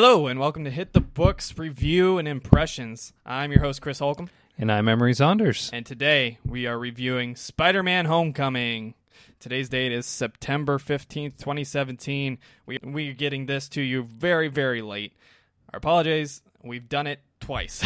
Hello, and welcome to Hit the Books Review and Impressions. I'm your host, Chris Holcomb, And I'm Emery Saunders. and today we are reviewing Spider Man Homecoming. Today's date is September 15th, 2017. We, we're getting this to you very, very late. Our apologies. We've done it twice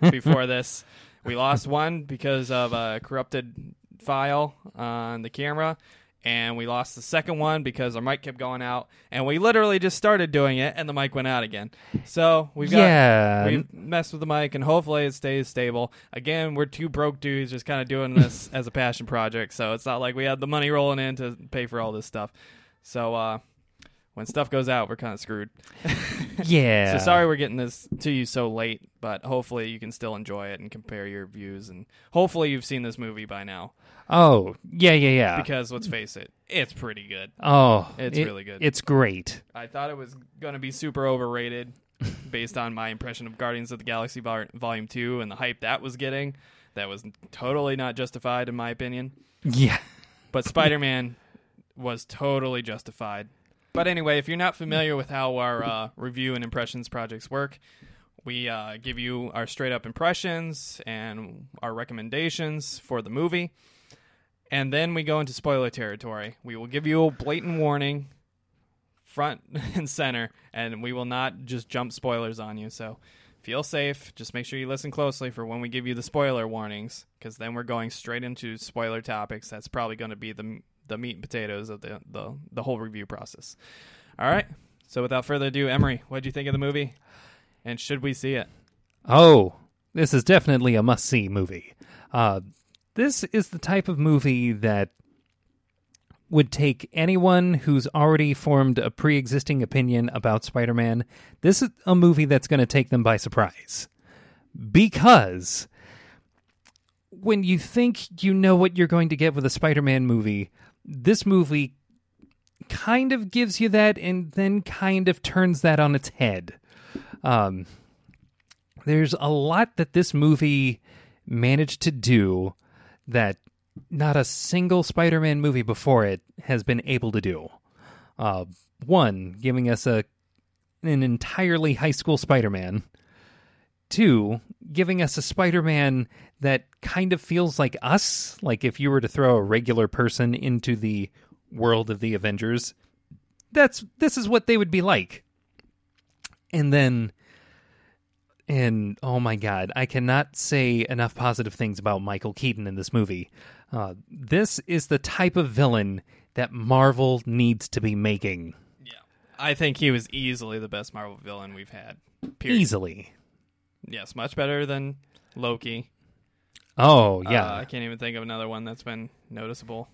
before this. We lost one because of a corrupted file on the camera, and we lost the second one because our mic kept going out, and we literally just started doing it, and the mic went out again. So we've got Yeah. we've messed with the mic, and hopefully it stays stable. Again, we're two broke dudes just kind of doing this as a passion project, so it's not like we had the money rolling in to pay for all this stuff. So uh, when stuff goes out, we're kind of screwed. Yeah. So sorry we're getting this to you so late, but hopefully you can still enjoy it and compare your views, and hopefully you've seen this movie by now. Oh, yeah, yeah, yeah. Because let's face it, it's pretty good. oh, It's it- really good. It's great. I thought it was going to be super overrated based on my impression of Guardians of the Galaxy Vol- Volume 2 and the hype that was getting. That was totally not justified, in my opinion. Yeah. But Spider Man was totally justified. But anyway, if you're not familiar with how our uh, review and impressions projects work, we uh, give you our straight up impressions and our recommendations for the movie. And then we go into spoiler territory. We will give you a blatant warning, front and center, and we will not just jump spoilers on you. So feel safe. Just make sure you listen closely for when we give you the spoiler warnings, because then we're going straight into spoiler topics. That's probably going to be the the meat and potatoes of the the, the whole review process. All right. So without further ado, Emery, what did you think of the movie? And should we see it? Oh, this is definitely a must see movie. Uh, this is the type of movie that would take anyone who's already formed a pre existing opinion about Spider Man. This is a movie that's going to take them by surprise. Because when you think you know what you're going to get with a Spider Man movie, this movie kind of gives you that and then kind of turns that on its head. Um, there's a lot that this movie managed to do that not a single Spider-Man movie before it has been able to do. Uh, one, giving us a an entirely high school Spider-Man. Two, giving us a Spider-Man that kind of feels like us, like if you were to throw a regular person into the world of the Avengers, that's this is what they would be like. And then and oh my god, I cannot say enough positive things about Michael Keaton in this movie. Uh, this is the type of villain that Marvel needs to be making Yeah. I think he was easily the best Marvel villain we've had. Period. easily. Yes, much better than Loki. Oh Uh, yeah. I can't even think of another one that's been noticeable.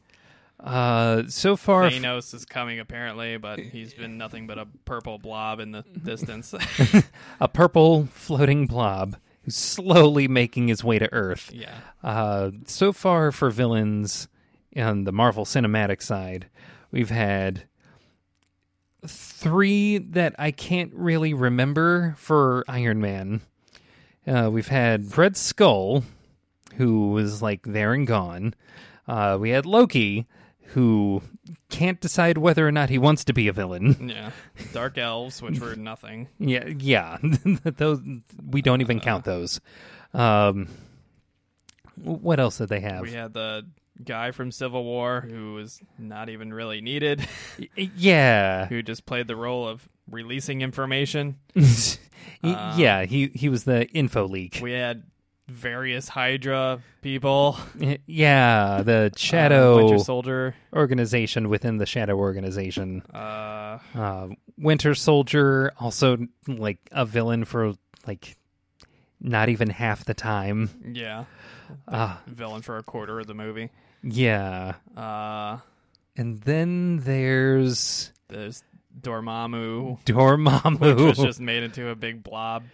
Uh, so far, Thanos is coming apparently, but he's been nothing but a purple blob in the distance. a purple floating blob who's slowly making his way to Earth. yeah. Uh, so far for villains on the Marvel Cinematic side, we've had three that I can't really remember for Iron Man. Uh, we've had Red Skull, who was like there and gone. Uh, we had Loki, who can't decide whether or not he wants to be a villain. Yeah. Dark elves, which were nothing. Yeah, yeah. those we don't even count those. Um, what else did they have? We had the guy from Civil War who was not even really needed, yeah, who just played the role of releasing information. He- yeah. He he was the info leak. We had various Hydra people, yeah, the uh, Shadow Winter Soldier, organization within the Shadow organization. uh, Uh, Winter Soldier, also like a villain for like not even half the time. yeah, Ah, villain for a quarter of the movie. yeah. Uh, And then there's there's Dormammu, which Dormammu. was just made into a big blob.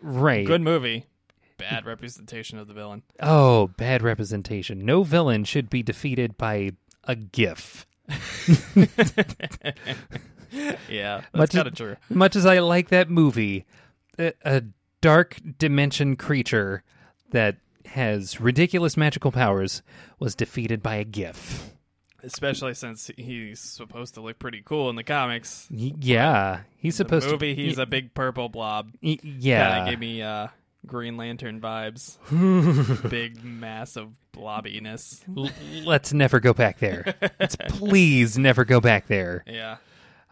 right. Good movie. Bad representation of the villain. Oh, bad representation. No villain should be defeated by a GIF. Yeah, Much that's as- kind of true. Much as I like that movie, a, a dark dimension creature that has ridiculous magical powers was defeated by a GIF. Especially since he's supposed to look pretty cool in the comics. Yeah, he's supposed the movie, to. he's a big purple blob. y- Kind yeah. of gave me uh, Green Lantern vibes. big, massive blobbiness. L- let's never go back there. Let's please never go back there. Yeah.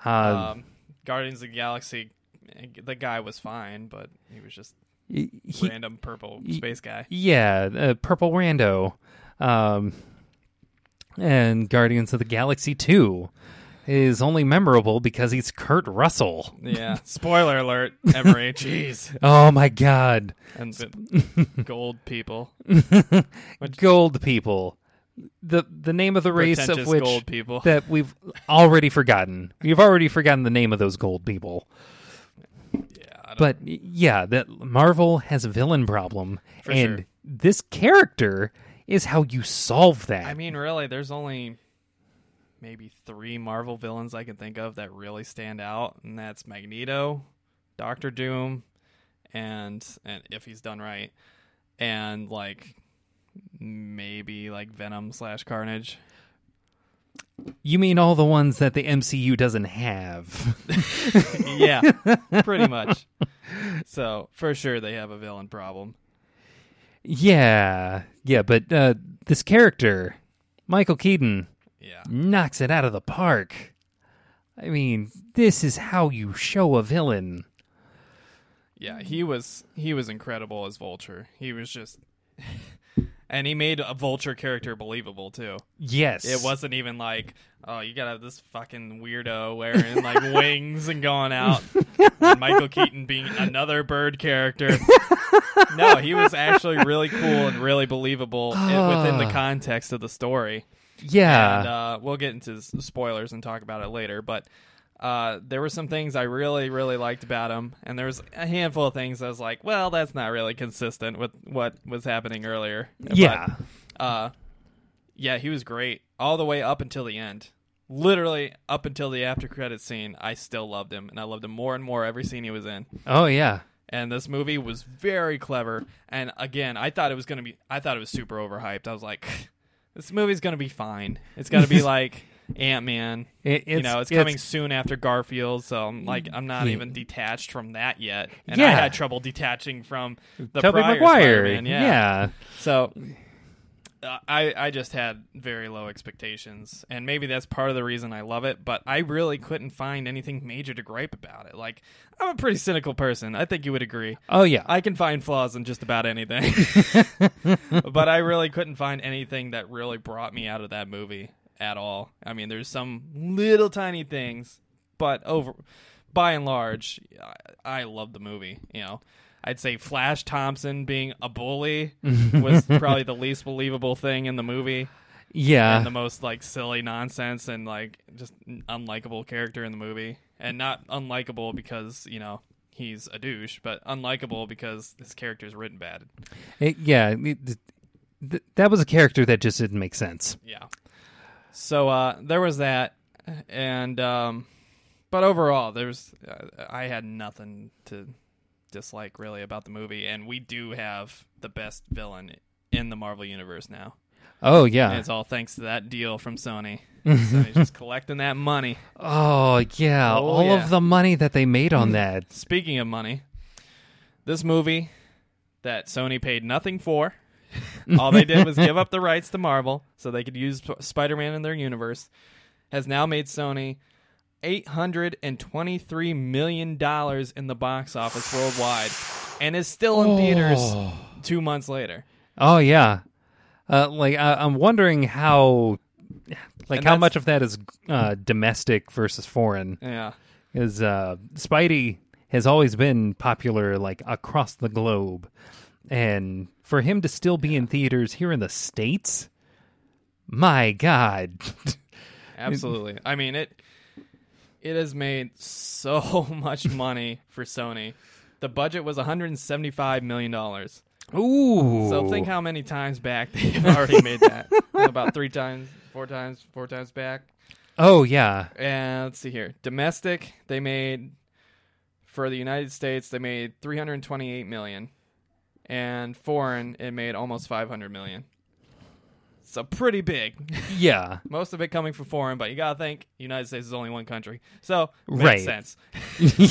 Uh, Um, Guardians of the Galaxy, the guy was fine, but he was just he- random purple he- space guy. yeah, uh, Purple Rando, um, and Guardians of the Galaxy Two is only memorable because he's Kurt Russell. Yeah. Spoiler alert, Emery. Jeez. Oh my God, And the gold people. gold people. the The name of the race of Pretentious which gold people. that we've already forgotten. We've already forgotten the name of those gold people. yeah. I don't- But y- yeah, that Marvel has a villain problem, For and sure. this character is how you solve that. I mean, really, there's only maybe three Marvel villains I can think of that really stand out, and that's Magneto, Doctor Doom, and and if he's done right, and like maybe like Venom slash Carnage. you mean all the ones that the MCU doesn't have? yeah, pretty much. So for sure they have a villain problem. yeah, yeah, but uh, this character, Michael Keaton, Yeah, knocks it out of the park. I mean, this is how you show a villain. yeah, he was he was incredible as Vulture. He was just. And he made a vulture character believable too. Yes, It wasn't even like, oh, you gotta have this fucking weirdo wearing like wings and going out. and Michael Keaton being another bird character. no, he was actually really cool and really believable i- within the context of the story. Yeah, And uh, we'll get into spoilers and talk about it later. But uh, there were some things I really, really liked about him, and there was a handful of things I was like, well, that's not really consistent with what was happening earlier. But, yeah. uh, yeah, he was great all the way up until the end. Literally up until the after credit scene, I still loved him, and I loved him more and more every scene he was in. Oh yeah. And this movie was very clever. And again, I thought it was gonna be, I thought it was super overhyped. I was like, this movie's gonna be fine. It's gonna be like Ant Man. It, You know, it's, coming soon after Garfield, so I'm like, I'm not Yeah. even detached from that yet. And I had trouble detaching from the Tobey Maguire. Spider-Man, yeah. so I I just had very low expectations, and maybe that's part of the reason I love it. But I really couldn't find anything major to gripe about it. Like I'm a pretty cynical person. I think you would agree. Oh yeah. I can find flaws in just about anything, but I really couldn't find anything that really brought me out of that movie at all. I mean, there's some little tiny things, but over by and large, I, I love the movie. You know, I'd say Flash Thompson being a bully was probably the least believable thing in the movie yeah. and the most like silly nonsense and like just unlikable character in the movie and not unlikable because you know he's a douche but unlikable because this character is written bad It- yeah. it- th- th- that was a character that just didn't make sense. yeah so uh there was that and um but overall there's uh, i had nothing to dislike really about the movie and we do have the best villain in the marvel universe now Oh and yeah. it's all thanks to that deal from sony sony's just collecting that money Oh yeah. Oh, All yeah. of the money that they made on that. Speaking of money, this movie that Sony paid nothing for, all they did was give up the rights to Marvel so they could use Sp- Spider-Man in their universe, has now made Sony eight hundred and twenty-three million dollars in the box office worldwide, and is still in theaters two months later. Oh yeah. Uh, like I, I'm wondering how, like And how much of that is uh, domestic versus foreign. Yeah, Is uh, Spidey has always been popular like across the globe, and for him to still be in theaters here in the states, my God. absolutely. I mean it. It has made so much money for Sony. The budget was 175 million dollars. Ooh. So think how many times back they've already made that. About three times, four times, four times back. Oh yeah. And let's see here. Domestic, they made for the United States, they made 328 million. and foreign it made almost 500 million. So pretty big. Yeah. Most of it coming from foreign, but you gotta think United States is only one country, so makes Right. sense.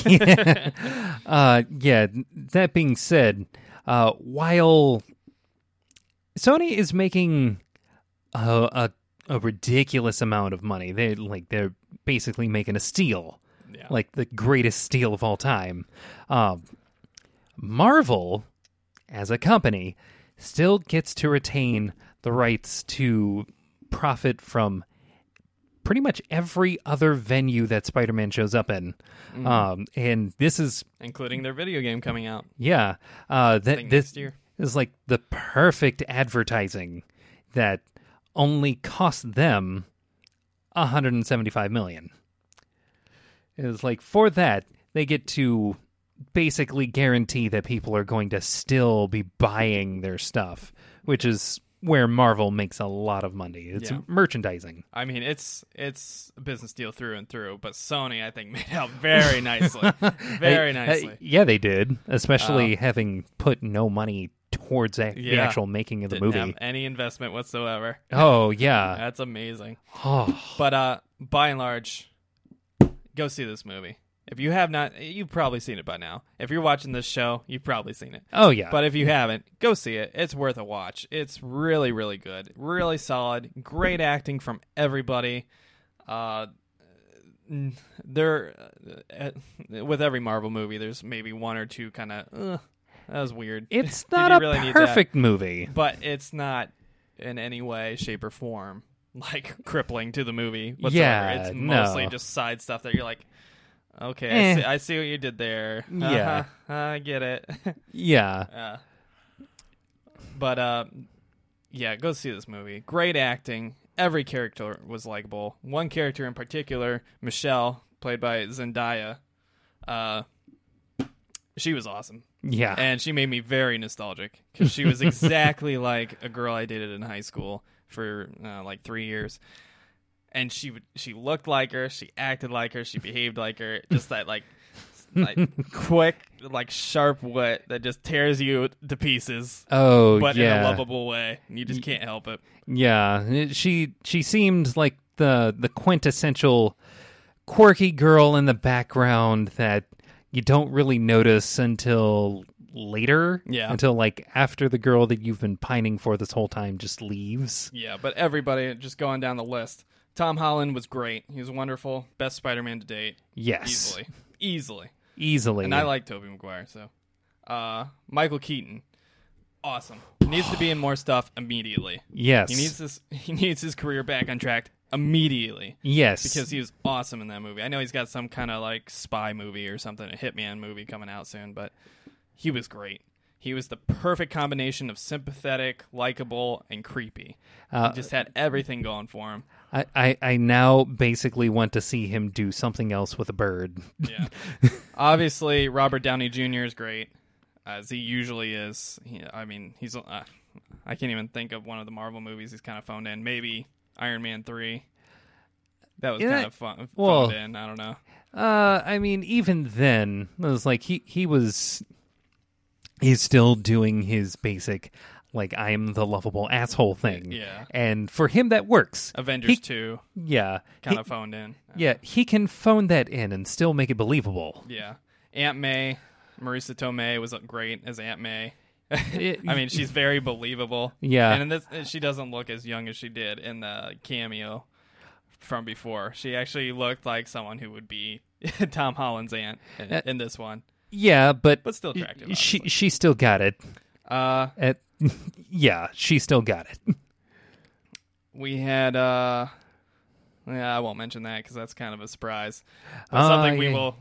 yeah. Uh, yeah. That being said, uh, while Sony is making a, a a ridiculous amount of money, they like they're basically making a steal, Yeah. like the greatest steal of all time. Um, Marvel, as a company, still gets to retain the rights to profit from pretty much every other venue that Spider-Man shows up in. Mm-hmm. Um, and this is including their video game coming out yeah, uh, that this is like the perfect advertising that only cost them 175 million. It's like for that they get to basically guarantee that people are going to still be buying their stuff, which is where Marvel makes a lot of money. It's Yeah. merchandising. I mean, it's it's a business deal through and through, but Sony I think made out very nicely, very uh, nicely. yeah, they did, especially having put no money towards a- the actual making of the Didn't movie. have any investment whatsoever. Oh yeah. That's amazing. Oh, But uh, by and large, go see this movie. If you have not, you've probably seen it by now. If you're watching this show, you've probably seen it. oh yeah. But if you haven't, go see it. It's worth a watch. It's really, really good. Really solid. Great acting from everybody. Uh, there, uh, with every Marvel movie, there's maybe one or two kind of, uh, that was weird. it's not a really perfect movie. but it's not in any way, shape, or form like crippling to the movie whatsoever. Yeah, it's mostly no. just side stuff that you're like, okay, Eh. I, see, I see what you did there. Yeah. Uh-huh, I get it. Yeah. uh, but uh, yeah, go see this movie. Great acting. Every character was likable. One character in particular, Michelle, played by Zendaya. Uh, she was awesome Yeah. and she made me very nostalgic because she was exactly like a girl I dated in high school for uh, like three years, and she would she looked like her, she acted like her, she behaved like her, just that like like quick like sharp wit that just tears you to pieces, oh but in a yeah. lovable way. You just can't help it. Yeah. She she seemed like the the quintessential quirky girl in the background that you don't really notice until later. Yeah. Until like after the girl that you've been pining for this whole time just leaves. Yeah, but everybody just going down the list. Tom Holland was great. He was wonderful. Best Spider-Man to date, Yes. easily, easily. Easily. And I like Tobey Maguire, so uh Michael Keaton. Awesome. Needs to be in more stuff immediately. Yes. He needs this he needs his career back on track immediately. Yes. Because he was awesome in that movie. I know he's got some kind of like spy movie or something, a hitman movie coming out soon, but he was great. He was the perfect combination of sympathetic, likable, and creepy. Uh, he just had everything going for him. I, I, I now basically want to see him do something else with a bird. Yeah. Obviously, Robert Downey Jr. is great, as he usually is. He, I mean, he's. Uh, I can't even think of one of the Marvel movies he's kind of phoned in. Maybe Iron Man three. That was Yeah, kind of fun, phoned well- in. I don't know. Uh, I mean, even then, it was like he he was he's still doing his basic like I'm the lovable asshole thing. Yeah. And for him that works. Avengers He- two Yeah. kind of phoned in. yeah, he can phone that in and still make it believable. Yeah. Aunt May, Marisa Tomei was great as Aunt May. I mean, she's very believable. Yeah. and in this, she doesn't look as young as she did in the cameo from before. She actually looked like someone who would be Tom Holland's aunt in, Uh, in this one, Yeah, but but still attractive. she obviously. she still got it. Uh, At, yeah, she still got it. we had. Uh, yeah, I won't mention that because that's kind of a surprise. Uh, something we yeah. will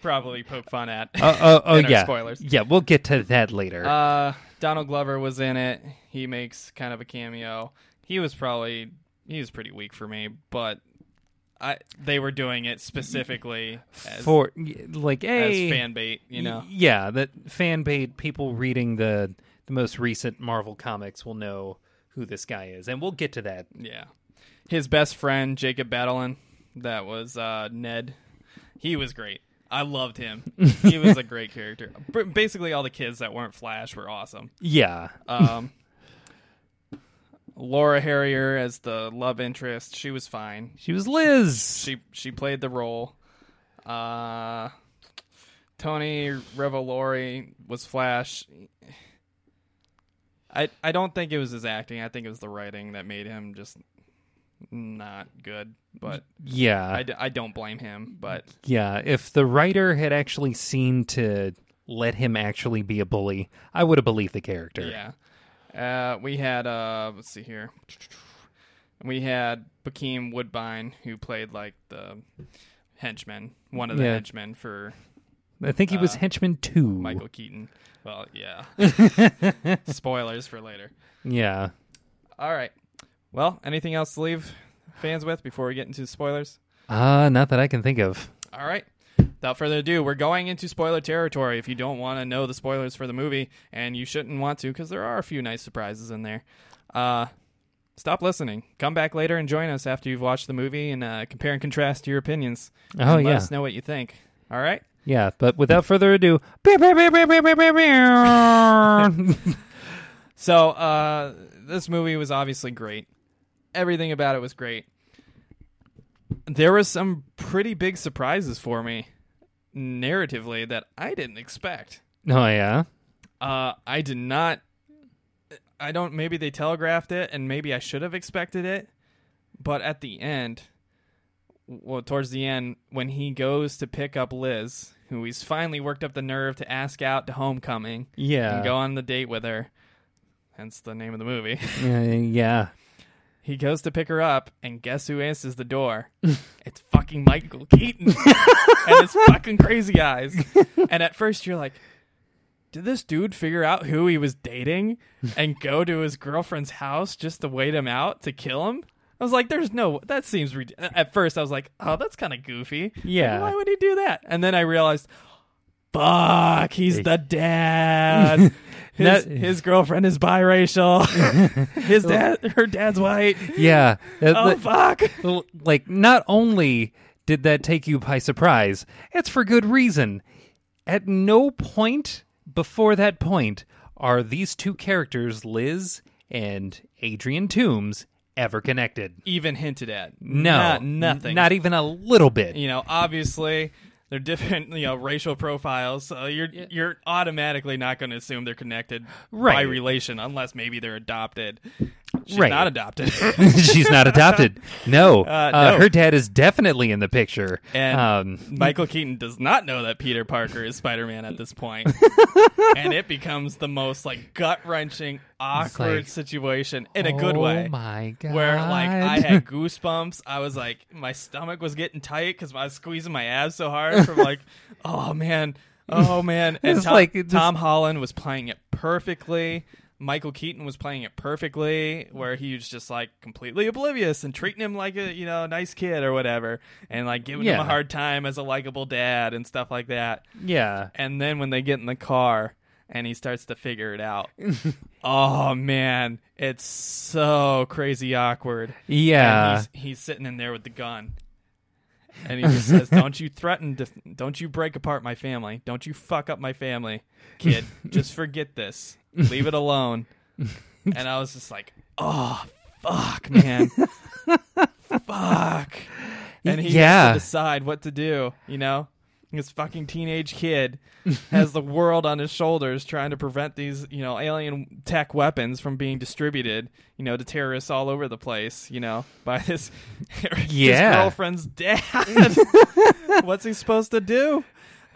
probably poke fun at. Oh, oh, oh yeah. spoilers. Yeah, we'll get to that later. Uh, Donald Glover was in it. He makes kind of a cameo. He was probably he was pretty weak for me, but I they were doing it specifically as, For like as a fan bait, you know. Yeah, that fan bait people reading the the most recent Marvel comics will know who this guy is, and we'll get to that. Yeah. His best friend Jacob Batalon, that was uh, Ned. He was great. I loved him. he was a great character. Basically, all the kids that weren't Flash were awesome. Yeah. Um, Laura Harrier as the love interest, she was fine. She was Liz. She she played the role. Uh, Tony Revolori was Flash. I I don't think it was his acting. I think it was the writing that made him just not good. But yeah. I, d- I don't blame him. But Yeah, if the writer had actually seen to let him actually be a bully, I would have believed the character. yeah, uh, we had uh let's see here. We had Bokeem Woodbine who played like the henchman, one of the Yeah. henchmen for I think he was Uh, henchman two. Michael Keaton. Well, yeah. Spoilers for later. Yeah. All right. Well, anything else to leave fans with before we get into spoilers? Uh, not that I can think of. All right. Without further ado, we're going into spoiler territory. If you don't want to know the spoilers for the movie, and you shouldn't want to because there are a few nice surprises in there, uh, stop listening. Come back later and join us after you've watched the movie and uh, compare and contrast your opinions. Oh and let us know what you think. All right. Yeah, but without further ado, So, uh, this movie was obviously great. Everything about it was great. There was some pretty big surprises for me, narratively, that I didn't expect. oh yeah. Uh, I did not. I don't. Maybe they telegraphed it, and maybe I should have expected it. But at the end, well, towards the end, when he goes to pick up Liz, who he's finally worked up the nerve to ask out to homecoming Yeah. and go on the date with her, hence the name of the movie. Uh, yeah. he goes to pick her up, and guess who answers the door? it's fucking Michael Keaton and his fucking crazy eyes. And at first, you're like, did this dude figure out who he was dating and go to his girlfriend's house just to wait him out to kill him? I was like, "There's no." That seems rid- at first. I was like, "Oh, that's kind of goofy." Yeah. Why would he do that? And then I realized, fuck, he's the dad. His, That- his girlfriend is biracial. his dad, her dad's white. Yeah. Uh, Oh fuck! Like not only did that take you by surprise, it's for good reason. At no point before that point are these two characters, Liz and Adrian Toombs, ever connected. Even hinted at. No, Not- nothing. Not even a little bit. you know, obviously they're different, you know, racial profiles. So you're you're automatically not going to assume they're connected by relation, unless maybe they're adopted. She's Right. not adopted. She's not adopted. No, Uh, Uh, her dad is definitely in the picture. And um, Michael Keaton does not know that Peter Parker is Spider Man at this point. and it becomes the most like gut wrenching, awkward like, situation in a good oh way. my god! Where like I had goosebumps. I was like, my stomach was getting tight because I was squeezing my abs so hard from like, oh man, oh man. And It's Tom, like- Tom Holland was playing it perfectly. Michael Keaton was playing it perfectly, where he was just like completely oblivious and treating him like a you know nice kid or whatever, and like giving him a hard time as a likable dad and stuff like that. yeah, And then when they get in the car and he starts to figure it out, oh man, it's so crazy awkward. yeah. He's, he's sitting in there with the gun. And he just says, "Don't you threaten to, don't you break apart my family. Don't you fuck up my family, kid. Just forget this. Leave it alone." And I was just like, "Oh, fuck, man. fuck." And he Yeah. has to decide what to do, you know? This fucking teenage kid has the world on his shoulders trying to prevent these, you know, alien tech weapons from being distributed, you know, to terrorists all over the place, you know, by his, his girlfriend's dad. What's he supposed to do?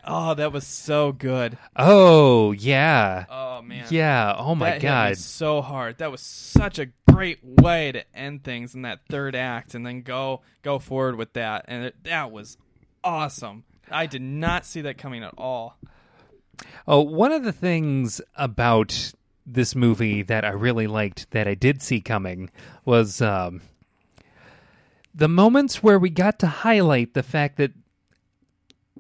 Oh, that was so good. oh yeah, Oh man. yeah. Oh my that god. so hard. That was such a great way to end things in that third act, and then go go forward with that, and it, that was awesome. I did not see that coming at all. Oh, one of the things about this movie that I really liked that I did see coming was um, the moments where we got to highlight the fact that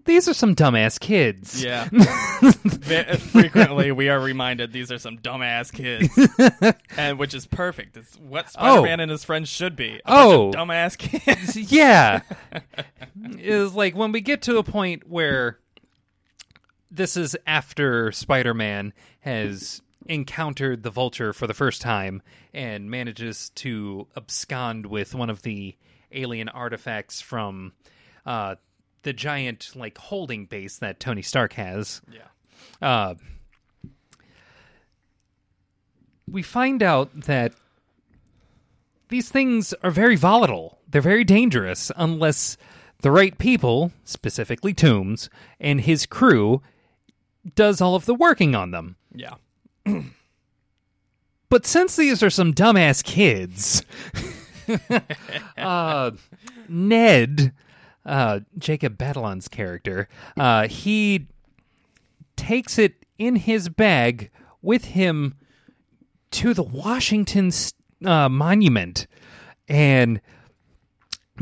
these are some dumbass kids. Yeah. Ve- Frequently, we are reminded these are some dumbass kids, and which is perfect. It's what Spider-Man and his friends should be. A Oh. bunch of dumbass kids. yeah. Is like when we get to a point where this is after Spider-Man has encountered the Vulture for the first time and manages to abscond with one of the alien artifacts from uh, the giant like holding base that Tony Stark has. Yeah. Uh, we find out that these things are very volatile. They're very dangerous unless the right people, specifically Toombs, and his crew does all of the working on them. Yeah. But since these are some dumbass kids, uh, Ned, uh, Jacob Batalon's character, uh, he takes it in his bag with him to the Washington uh, Monument. And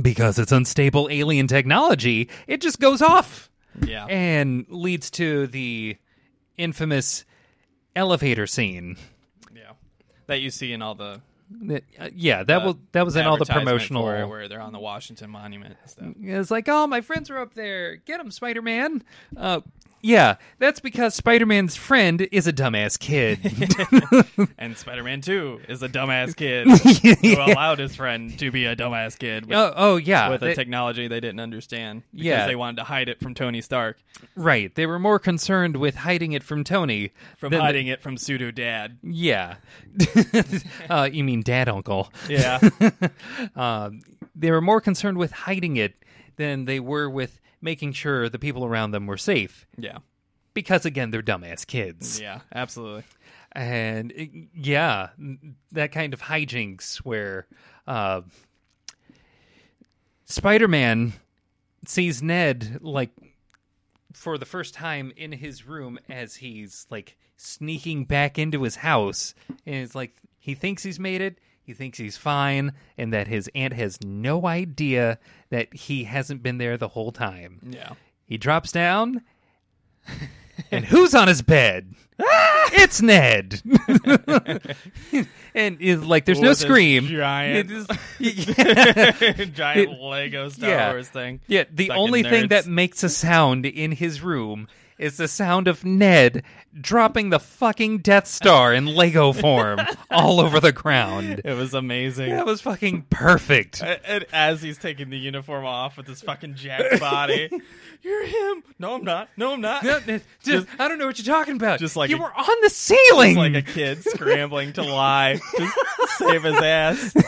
because it's unstable alien technology, it just goes off Yeah. and leads to the infamous elevator scene. yeah. That you see in all the yeah, that was that was in all the promotional. where they're on the Washington Monument and stuff. It's like, oh, my friends are up there. Get them, Spider Man. Uh, yeah, that's because Spider Man's friend is a dumbass kid. And Spider-Man too is a dumbass kid who allowed his friend to be a dumbass kid with, oh, oh, yeah, with a they- technology they didn't understand because Yeah. they wanted to hide it from Tony Stark, right. They were more concerned with hiding it from Tony from than- hiding it from pseudo dad. Yeah, uh, you mean dad uncle? Yeah. Um, they were more concerned with hiding it than they were with making sure the people around them were safe. yeah. Because again, they're dumbass kids. Yeah, absolutely. and yeah, that kind of hijinks where uh, Spider-Man sees Ned like for the first time in his room as he's like sneaking back into his house, and it's like he thinks he's made it. He thinks he's fine, and that his aunt has no idea that he hasn't been there the whole time. Yeah. He drops down, and who's on his bed? it's Ned. and it's like, there's no With his scream. Giant, is- giant Lego Star Yeah. Wars thing. yeah, the Fucking only thing that makes a sound in his room is the sound of Ned dropping the fucking Death Star in Lego form all over the ground. It was amazing. That was fucking perfect. And as he's taking the uniform off with his fucking jacked body, you're him. No, I'm not. No, I'm not. Just, I don't know what you're talking about. just like you a- were on the ceiling. Just like a kid scrambling to lie to save his ass.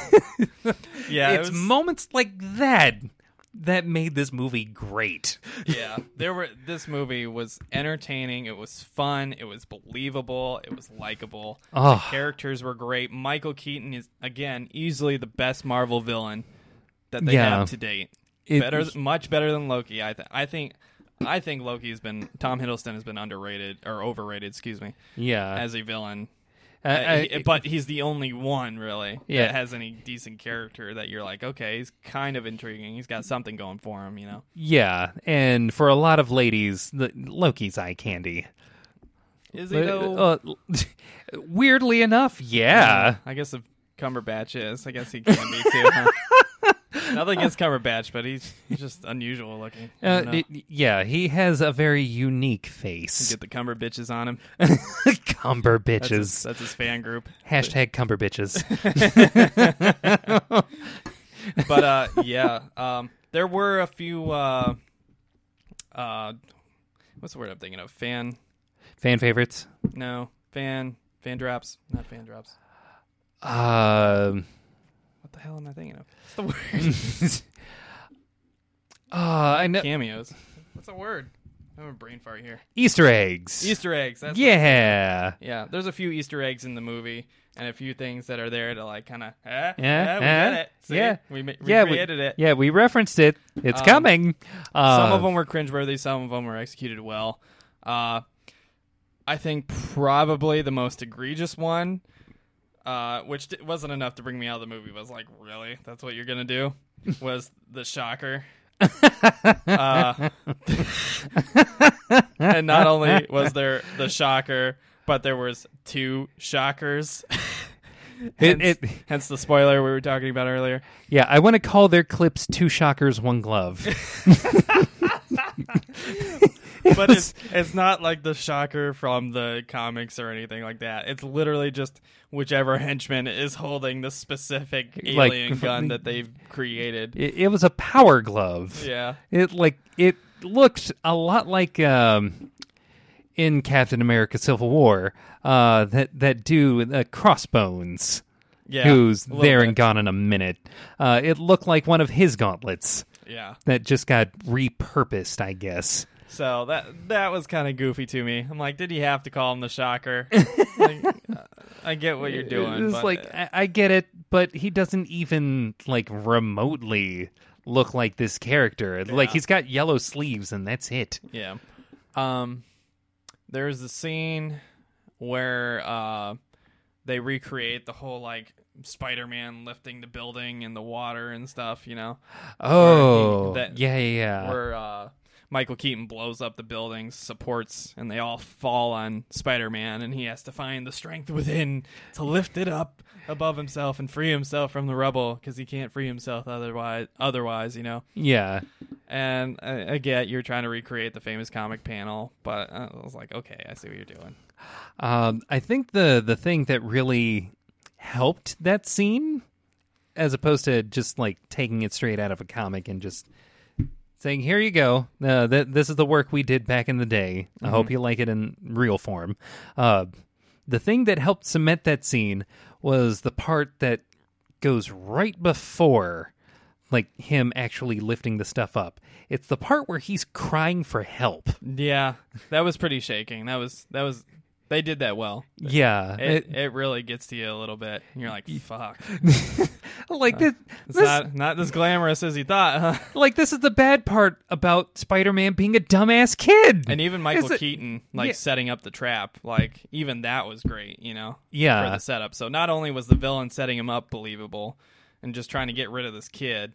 Yeah, it it's was- moments like that that made this movie great. yeah. There were. This movie was entertaining. It was fun. It was believable. It was likable. Oh. The characters were great. Michael Keaton is again easily the best Marvel villain that they Yeah. have to date. It- better, much better than Loki. I think. I think. I think Loki's been Tom Hiddleston has been underrated or overrated. Excuse me, Yeah, as a villain. I- Uh, I- but he's the only one really Yeah. that has any decent character that you're like, okay, he's kind of intriguing. He's got something going for him, you know. yeah, and for a lot of ladies, the, Loki's eye candy. Is he though? Uh, weirdly enough, yeah. I guess if Cumberbatch is, I guess he can be too. Huh? Nothing against Cumberbatch, but he's, he's just unusual looking. Uh, d- yeah, he has a very unique face. Get the Cumber bitches on him. Cumber That's his, bitches. that's his fan group. Hashtag Cumber bitches. But uh, yeah, um, there were a few. Uh, uh, what's the word I'm thinking of? Fan. Fan favorites. No, fan. Fan drops. Not fan drops. Um. What the hell am I thinking of? What's the word? Uh, I know Cameos. What's the word? I'm a brain fart here. Easter eggs. Easter eggs. That's yeah. Yeah, there's a few Easter eggs in the movie, and a few things that are there to like kind of, eh, Yeah, we eh, did it. See? yeah. we, ma- Yeah, we- recreated it. Yeah, we referenced it. It's Um, coming. Uh, Some of them were cringeworthy. Some of them were executed well. Uh, I think probably the most egregious one, uh, which d- wasn't enough to bring me out of the movie, was like, really? That's what you're gonna do? Was the shocker? Uh, and not only was there the shocker, but there was two shockers. It- hence, it- hence the spoiler we were talking about earlier. Yeah, I want to call their clips two shockers, one glove. It but was- it's it's not like the shocker from the comics or anything like that. It's literally just whichever henchman is holding the specific Like, alien gun that they've created. it, it was a power glove. Yeah. It like it looked a lot like um, in Captain America: Civil War. Uh, that that dude, uh, Crossbones, Yeah. who's there bit. and gone in a minute. Uh, it looked like one of his gauntlets Yeah. that just got repurposed, I guess. So that that was kind of goofy to me. I'm like, did he have to call him the shocker? like, uh, I get what you're doing. It's but, like I, I get it, but he doesn't even like remotely look like this character. Like he's got yellow sleeves, and that's it. Yeah. Um there's a scene where uh they recreate the whole like Spider-Man lifting the building in the water and stuff, you know, Oh, that- yeah, yeah, yeah. where uh Michael Keaton blows up the buildings, supports, and they all fall on Spider-Man, and he has to find the strength within to lift it up above himself and free himself from the rubble because he can't free himself otherwise. Otherwise, you know. yeah. And I, I get you're trying to recreate the famous comic panel, but I was like, okay, I see what you're doing. Um, I think the the thing that really helped that scene, as opposed to just like taking it straight out of a comic and just saying, "Here you go, uh, th- this is the work we did back in the day. I hope you like it in real form." Uh, the thing that helped cement that scene was the part that goes right before like him actually lifting the stuff up. It's the part where he's crying for help. Yeah, that was pretty shaking. That was that was they did that well. Yeah, It it- it really gets to you a little bit. And you're like, fuck, like this, it's this not not as glamorous as you thought. Huh? like this is the bad part about Spider-Man being a dumbass kid. And even Michael Keaton, like Yeah. setting up the trap, like even that was great, you know, for yeah, the setup. So not only was the villain setting him up believable, and just trying to get rid of this kid,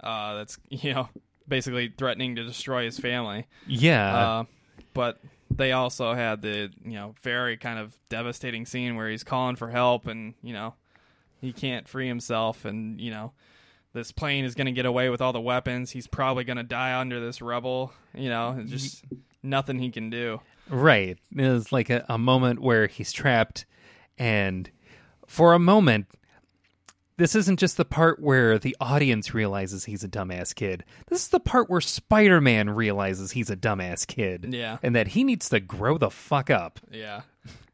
uh, that's you know basically threatening to destroy his family. yeah, Uh, but they also had the you know very kind of devastating scene where he's calling for help and you know he can't free himself and you know this plane is going to get away with all the weapons he's probably going to die under this rubble you know just nothing he can do right. There's like a, a moment where he's trapped, and for a moment, this isn't just the part where the audience realizes he's a dumbass kid. This is the part where Spider-Man realizes he's a dumbass kid, Yeah. and that he needs to grow the fuck up. yeah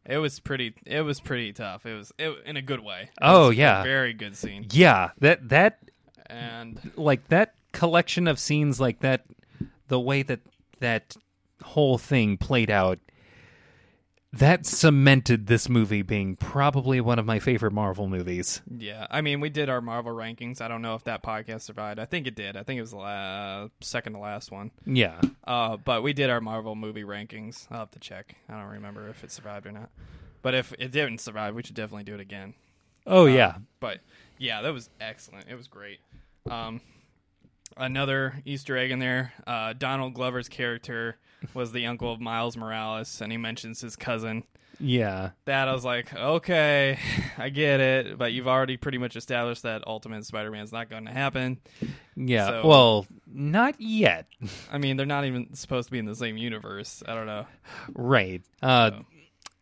it was pretty it was pretty tough it was it, in a good way It Oh, yeah. very good scene Yeah, that that and like that collection of scenes like that the way that that whole thing played out that cemented this movie being probably one of my favorite Marvel movies. Yeah, I mean, we did our Marvel rankings. I don't know if that podcast survived. I think it did. I think it was the la- second to last one. Yeah. Uh, but we did our Marvel movie rankings. I'll have to check. I don't remember if it survived or not. But if it didn't survive, we should definitely do it again. Oh yeah. But yeah, that was excellent. It was great. Um, another Easter egg in there. Uh, Donald Glover's character was the uncle of Miles Morales, and he mentions his cousin. Yeah. That I was like, okay, I get it, but you've already pretty much established that Ultimate Spider-Man's not going to happen. Yeah. So- well, not yet. I mean, they're not even supposed to be in the same universe. I don't know. Right. Uh So-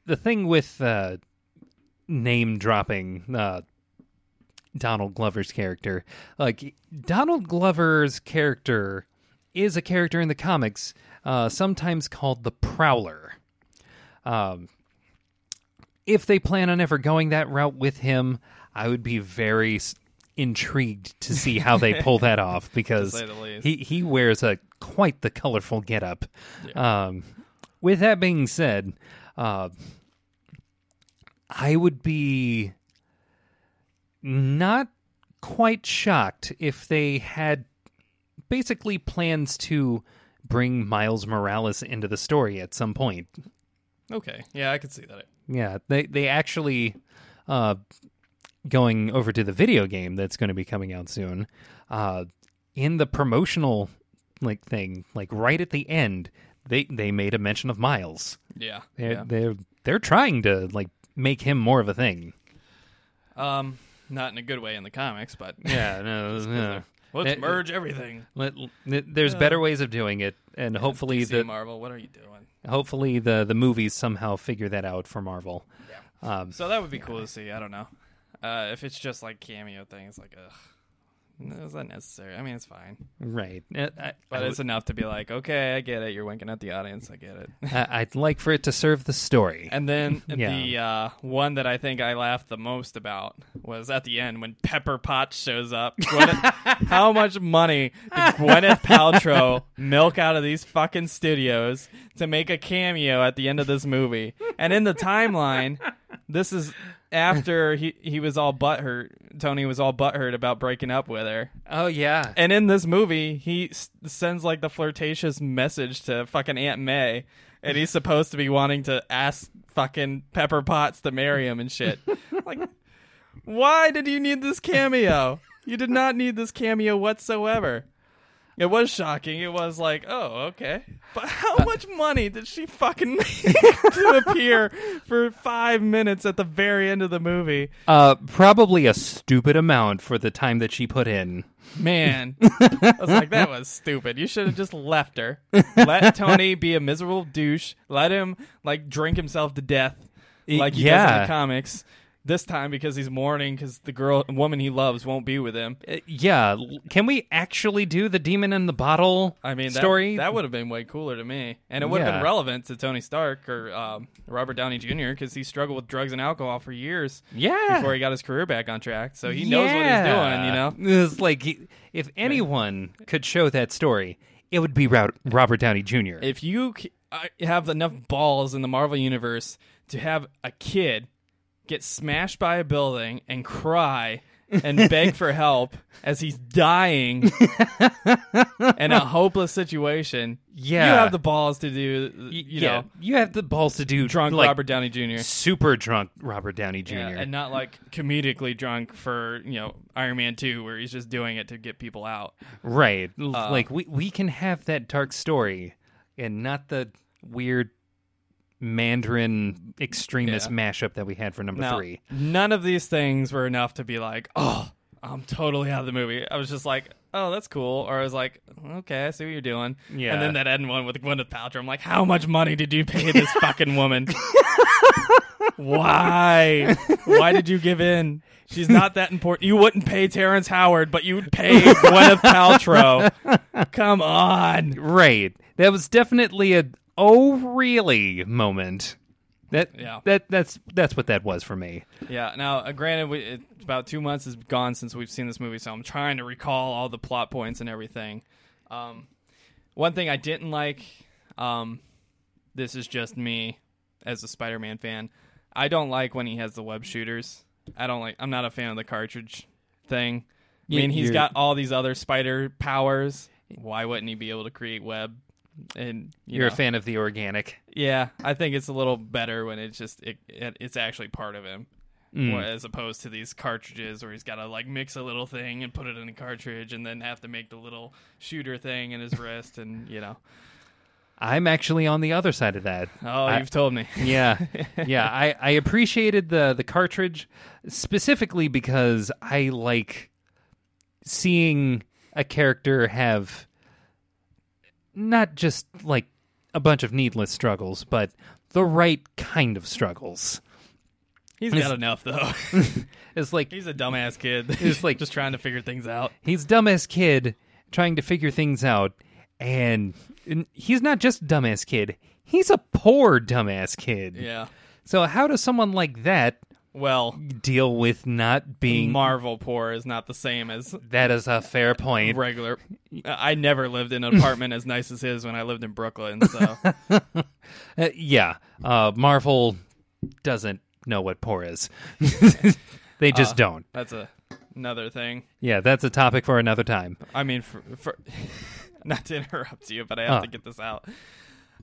the thing with uh name dropping uh Donald Glover's character, like Donald Glover's character is a character in the comics, uh, sometimes called the Prowler. Um, if they plan on ever going that route with him, I would be very s- intrigued to see how they pull that off because say the least. he he wears a quite the colorful getup. Um, with that being said, uh, I would be not quite shocked if they had basically plans to bring Miles Morales into the story at some point. Okay, yeah, I could see that. Yeah, they they actually uh, going over to the video game that's going to be coming out soon. Uh, in the promotional like thing, like right at the end, they they made a mention of Miles. Yeah, They're yeah. they're they're trying to like make him more of a thing. Um, not in a good way in the comics, but Yeah, no, no. Let's Eh, merge everything. Let- let- there's better ways of doing it, and hopefully DC the Marvel, what are you doing? hopefully the the movies somehow figure that out for Marvel. Um, So that would be cool to see. I don't know. Uh, if it's just like cameo things, like, ugh, no, is that necessary? I mean, it's fine, right. Uh, I, but I it's enough to be like, okay, I get it. You're winking at the audience. I get it. I- I'd like for it to serve the story. And then Yeah. the uh, one that I think I laughed the most about was at the end when Pepper Potts shows up. Gwyneth, how much money did Gwyneth Paltrow milk out of these fucking studios to make a cameo at the end of this movie? And in the timeline, this is after he, he was all butthurt. Tony was all butthurt about breaking up with her. oh yeah, And in this movie, he s- sends like the flirtatious message to fucking Aunt May, and he's supposed to be wanting to ask fucking Pepper Potts to marry him and shit. like, why did you need this cameo? You did not need this cameo whatsoever. It was shocking. It was like, oh, okay. But how much money did she fucking make to appear for five minutes at the very end of the movie? uh, probably a stupid amount for the time that she put in. Man, I was like, that was stupid. You should have just left her. Let Tony be a miserable douche. Let him like drink himself to death, like he does in yeah. the comics. This time because he's mourning because the girl, woman he loves, won't be with him. Uh, yeah, can we actually do the demon in the bottle I mean, that, story? that would have been way cooler to me, and it would have Yeah. been relevant to Tony Stark or um, Robert Downey Jr. because he struggled with drugs and alcohol for years yeah. before he got his career back on track. So he knows what he's doing. You know. It's like he- if anyone could show that story, it would be Robert Downey Jr. if you uh, have enough balls in the Marvel universe to have a kid get smashed by a building and cry and beg for help as he's dying in a hopeless situation, Yeah. you have the balls to do, you yeah, know, you have the balls to do drunk like, Robert Downey Jr. super drunk Robert Downey Jr. Yeah, and not like comedically drunk for you know Iron Man Two, where he's just doing it to get people out. right, Uh, like we we can have that dark story, and not the weird Mandarin extremist Yeah. mashup that we had for number Now, three. none of these things were enough to be like, oh, I'm totally out of the movie. I was just like, oh, that's cool. Or I was like, okay, I see what you're doing. Yeah. And then that end one with Gwyneth Paltrow, I'm like, how much money did you pay this fucking woman? Why? Why did you give in? She's not that important. You wouldn't pay Terrence Howard, but you would pay Gwyneth Paltrow. Come on. Right, that was definitely a oh really moment. That Yeah. that that's that's what that was for me. Yeah. Now, uh, granted, we, it's about two months has gone since we've seen this movie, so I'm trying to recall all the plot points and everything. Um, one thing I didn't like, um, this is just me as a Spider-Man fan. I don't like when he has the web shooters. I don't like. I'm not a fan of the cartridge thing. I mean, he's got all these other spider powers. Why wouldn't he be able to create web? And you You're know. a fan of the organic. Yeah, I think it's a little better when it's just it, it it's actually part of him, Mm. As opposed to these cartridges where he's got to like mix a little thing and put it in a cartridge and then have to make the little shooter thing in his wrist and you know. I'm actually on the other side of that. Oh, I- you've told me. yeah yeah I, I appreciated the the cartridge specifically because i like seeing a character have not just like a bunch of needless struggles but the right kind of struggles He's It's- got enough though. it's like he's a dumbass kid. It's like- just trying to figure things out. he's dumbass kid trying to figure things out and, and he's not just dumbass kid he's a poor dumbass kid Yeah. so how does someone like that Well, deal with not being Marvel poor is not the same as That is a fair point. regular. I never lived in an apartment as nice as his when I lived in Brooklyn. So Uh, yeah, uh, Marvel doesn't know what poor is. they just Uh, don't. that's a another thing. Yeah, that's a topic for another time. I mean, for, for not to interrupt you, but I have to get this out.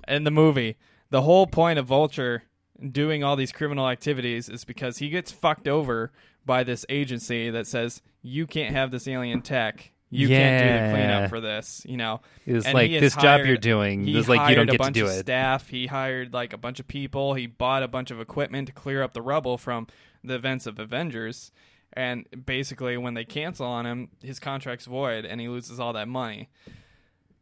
In the movie, the whole point of Vulture doing all these criminal activities is because he gets fucked over by this agency that says you can't have this alien tech. You can't do the cleanup for this. You know, It's And like this job you're doing. It's like you don't hired a get to bunch do of it. Staff. He hired like a bunch of people. He bought a bunch of equipment to clear up the rubble from the events of Avengers. And basically, when they cancel on him, his contract's void, and he loses all that money.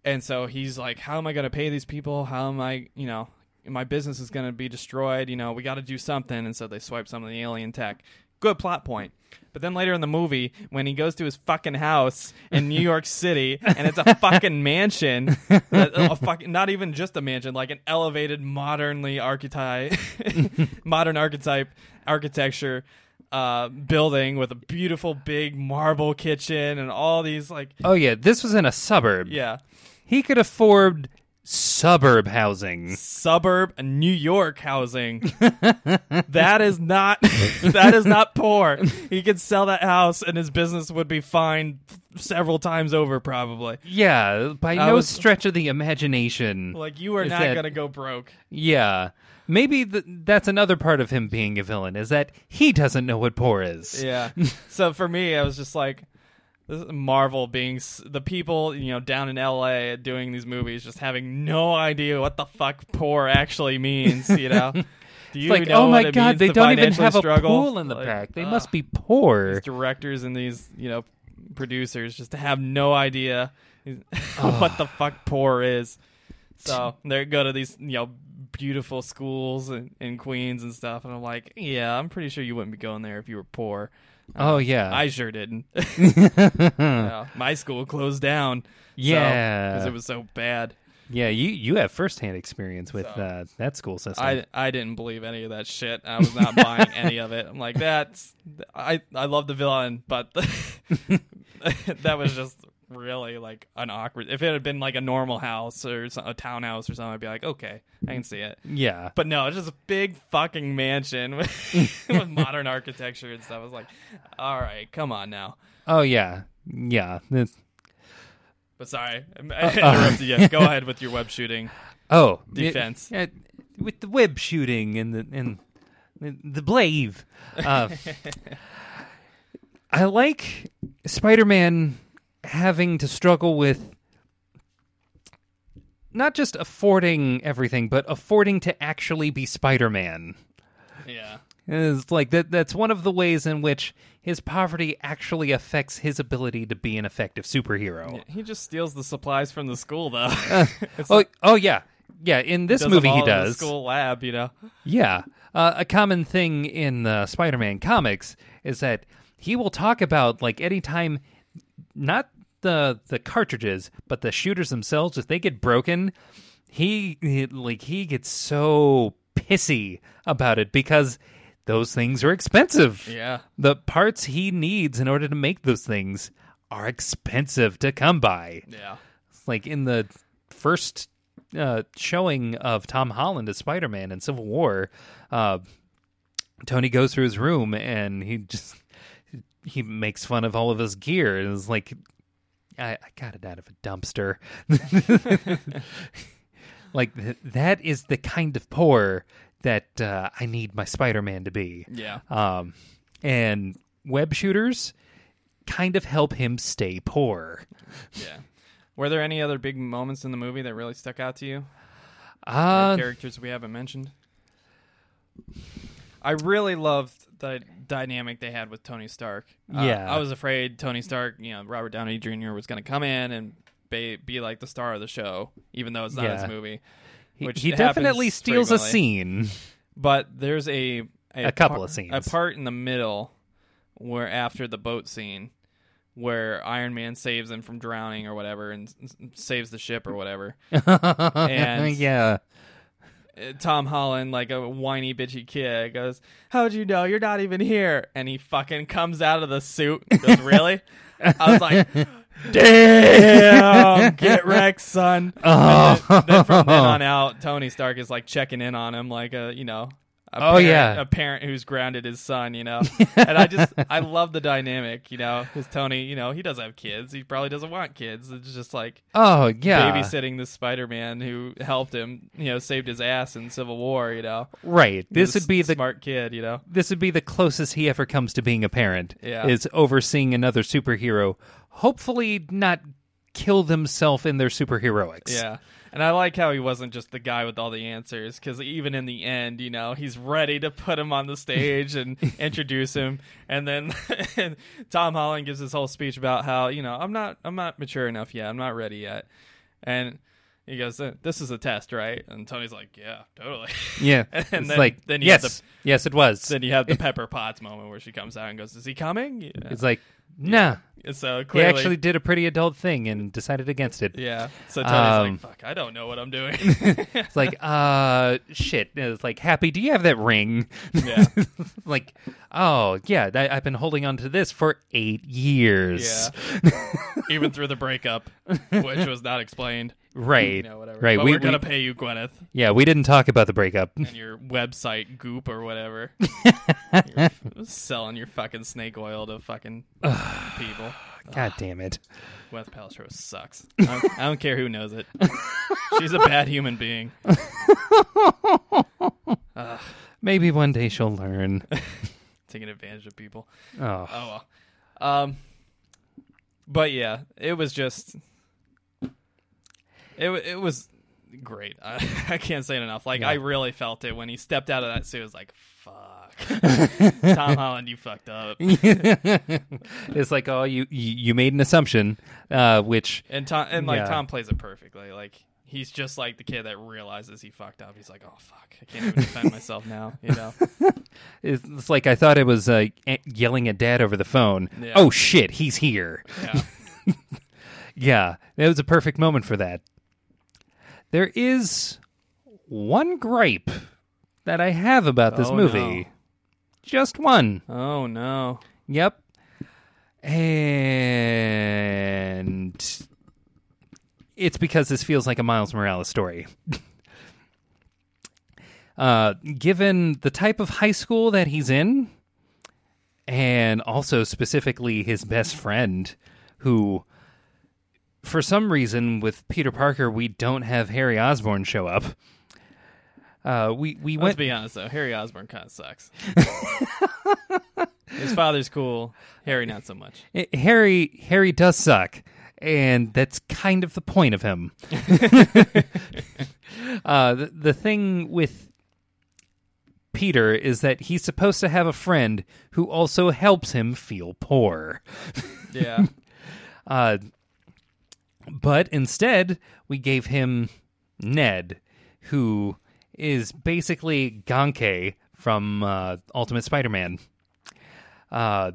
And so he's like, "How am I going to pay these people? How am I, you know, my business is going to be destroyed? You know, we got to do something." And so they swipe some of the alien tech. Good plot point. But then later in the movie, when he goes to his fucking house in New York City, and it's a fucking mansion, that- a fucking, not even just a mansion, like an elevated, modernly archetype, modern archetype architecture uh, building with a beautiful big marble kitchen and all these like, Oh yeah, this was in a suburb. yeah, He could afford suburb housing. suburb New York housing. that is not that is not poor. He could sell that house and his business would be fine several times over probably. Yeah, by I no was- stretch of the imagination. Like you are not that- going to go broke. Yeah. Maybe th- that's another part of him being a villain is that he doesn't know what poor is. Yeah. so for me, I was just like, Marvel being s- the people, you know, down in LA doing these movies, just having no idea what the fuck poor actually means. You know, do you Like, know oh my god, they don't even have a pool in the Like, back. They ugh, must be poor. these directors and these, you know, producers just have no idea what the fuck poor is. So they go to these, you know, beautiful schools in, in Queens and stuff, and I'm like, yeah, I'm pretty sure you wouldn't be going there if you were poor. Oh yeah. I sure didn't. Yeah, my school closed down. Yeah. because it was so bad. yeah, you you have firsthand experience with So- uh, that school system. I I didn't believe any of that shit. I was not buying any of it. I'm like, that's I I love the villain, but that was just really like an awkward. If it had been like a normal house or a townhouse or something, I'd be like, okay, I can see it. yeah. But no, it's just a big fucking mansion with, with modern architecture and stuff. I was like, all right, come on now. Oh yeah. Yeah. This- But sorry, I interrupted you. Go ahead with your web shooting. Oh, Defense. yeah, with the web shooting and the and the, blave. Uh, I like Spider-Man having to struggle with not just affording everything, but affording to actually be Spider-Man. Yeah. It's like that. That's one of the ways in which his poverty actually affects his ability to be an effective superhero. He just steals the supplies from the school, though. It's Oh, like- oh yeah, yeah. In this them movie, he does. school lab, you know. Yeah. Uh, a common thing in the Spider Man comics is that he will talk about, like, anytime, not the the cartridges, but the shooters themselves, if they get broken, he, he like he gets so pissy about it because those things are expensive. Yeah. The parts he needs in order to make those things are expensive to come by Yeah. like in the first uh, showing of Tom Holland as Spider Man in Civil War, uh, Tony goes through his room and he just he makes fun of all of his gear and is like, I, I got it out of a dumpster. like th- that is the kind of poor that uh, I need my Spider Man to be. Yeah. Um, and web shooters kind of help him stay poor. Yeah. Were there any other big moments in the movie that really stuck out to you? Uh, characters we haven't mentioned? I really loved the dynamic they had with Tony Stark. Uh, Yeah. I was afraid Tony Stark, you know, Robert Downey Jr. was going to come in and be, be like the star of the show, even though it's not his movie. He, which he definitely steals a scene. But there's a A couple par- of scenes. a part in the middle where after the boat scene where Iron Man saves him from drowning or whatever and saves the ship or whatever. And- yeah, Tom Holland, like a whiny bitchy kid, goes, "How'd you know you're not even here?" And he fucking comes out of the suit. and Goes, "Really?" I was like, "Damn, get wrecked, son." Oh. And then, then from then on oh. out, Tony Stark is like checking in on him, like a you know. A Oh, parent, yeah. a parent who's grounded his son, you know, and I just I love the dynamic, you know, because Tony, you know, he doesn't have kids, he probably doesn't want kids. It's just like oh yeah, babysitting this Spider-Man who helped him, you know, saved his ass in Civil War, you know. right. This would be the smart kid, you know. this would be the closest he ever comes to being a parent. Yeah. is overseeing another superhero, hopefully not kill themselves in their superheroics. Yeah. And I like how he wasn't just the guy with all the answers because even in the end, you know, he's ready to put him on the stage and introduce him. And then Tom Holland gives this whole speech about how, you know, I'm not, I'm not mature enough yet. I'm not ready yet. And he goes, "This is a test, right?" And Tony's like, "Yeah, totally." Yeah. And it's then- like, then you have yes, yes, it was. then you have the Pepper Potts moment where she comes out and goes, "Is he coming?" It's like, nah. So He clearly, actually did a pretty adult thing and decided against it. yeah. So Tony's Um, like, "Fuck, I don't know what I'm doing." It's like, uh, shit. It's like, Happy, do you have that ring? yeah, like, oh, yeah, I, I've been holding on to this for eight years. yeah. Even through the breakup, which was not explained. Right. You know, whatever. Right. But we, we're gonna we- pay you, Gwyneth, yeah, we didn't talk about the breakup. and your website goop or whatever. You're selling your fucking snake oil to fucking people. God damn it. Gwyneth Paltrow sucks. I don't, I don't care who knows it. She's a bad human being. Ugh, Maybe one day she'll learn. taking advantage of people. Oh, Oh well. Um, but yeah, it was just it. It was great. I, I can't say it enough. Like I really felt it when he stepped out of that suit. It was like, fuck, Tom Holland, you fucked up. it's like, oh, you you you made an assumption, uh, which And Tom and like Yeah. Tom plays it perfectly. Like he's just like the kid that realizes he fucked up. He's like, oh fuck, I can't even defend myself now. You know? it's like I thought it was uh, yelling at dad over the phone. Yeah. Oh shit, he's here. Yeah. Yeah, it was a perfect moment for that. There is one gripe that I have about this Oh, movie. no. Just one. Oh no. Yep. And it's because this feels like a Miles Morales story. uh, given the type of high school that he's in, and also specifically his best friend, who, for some reason, with Peter Parker, we don't have Harry Osborn show up. Uh, we we Let's went be honest though, Harry Osborn kind of sucks. His father's cool. Harry not so much. Eh, Harry Harry does suck, and that's kind of the point of him. uh, the, the thing with Peter is that he's supposed to have a friend who also helps him feel poor. Yeah. Uh, but instead, we gave him Ned, who is basically Ganke from uh, Ultimate Spider-Man. Uh,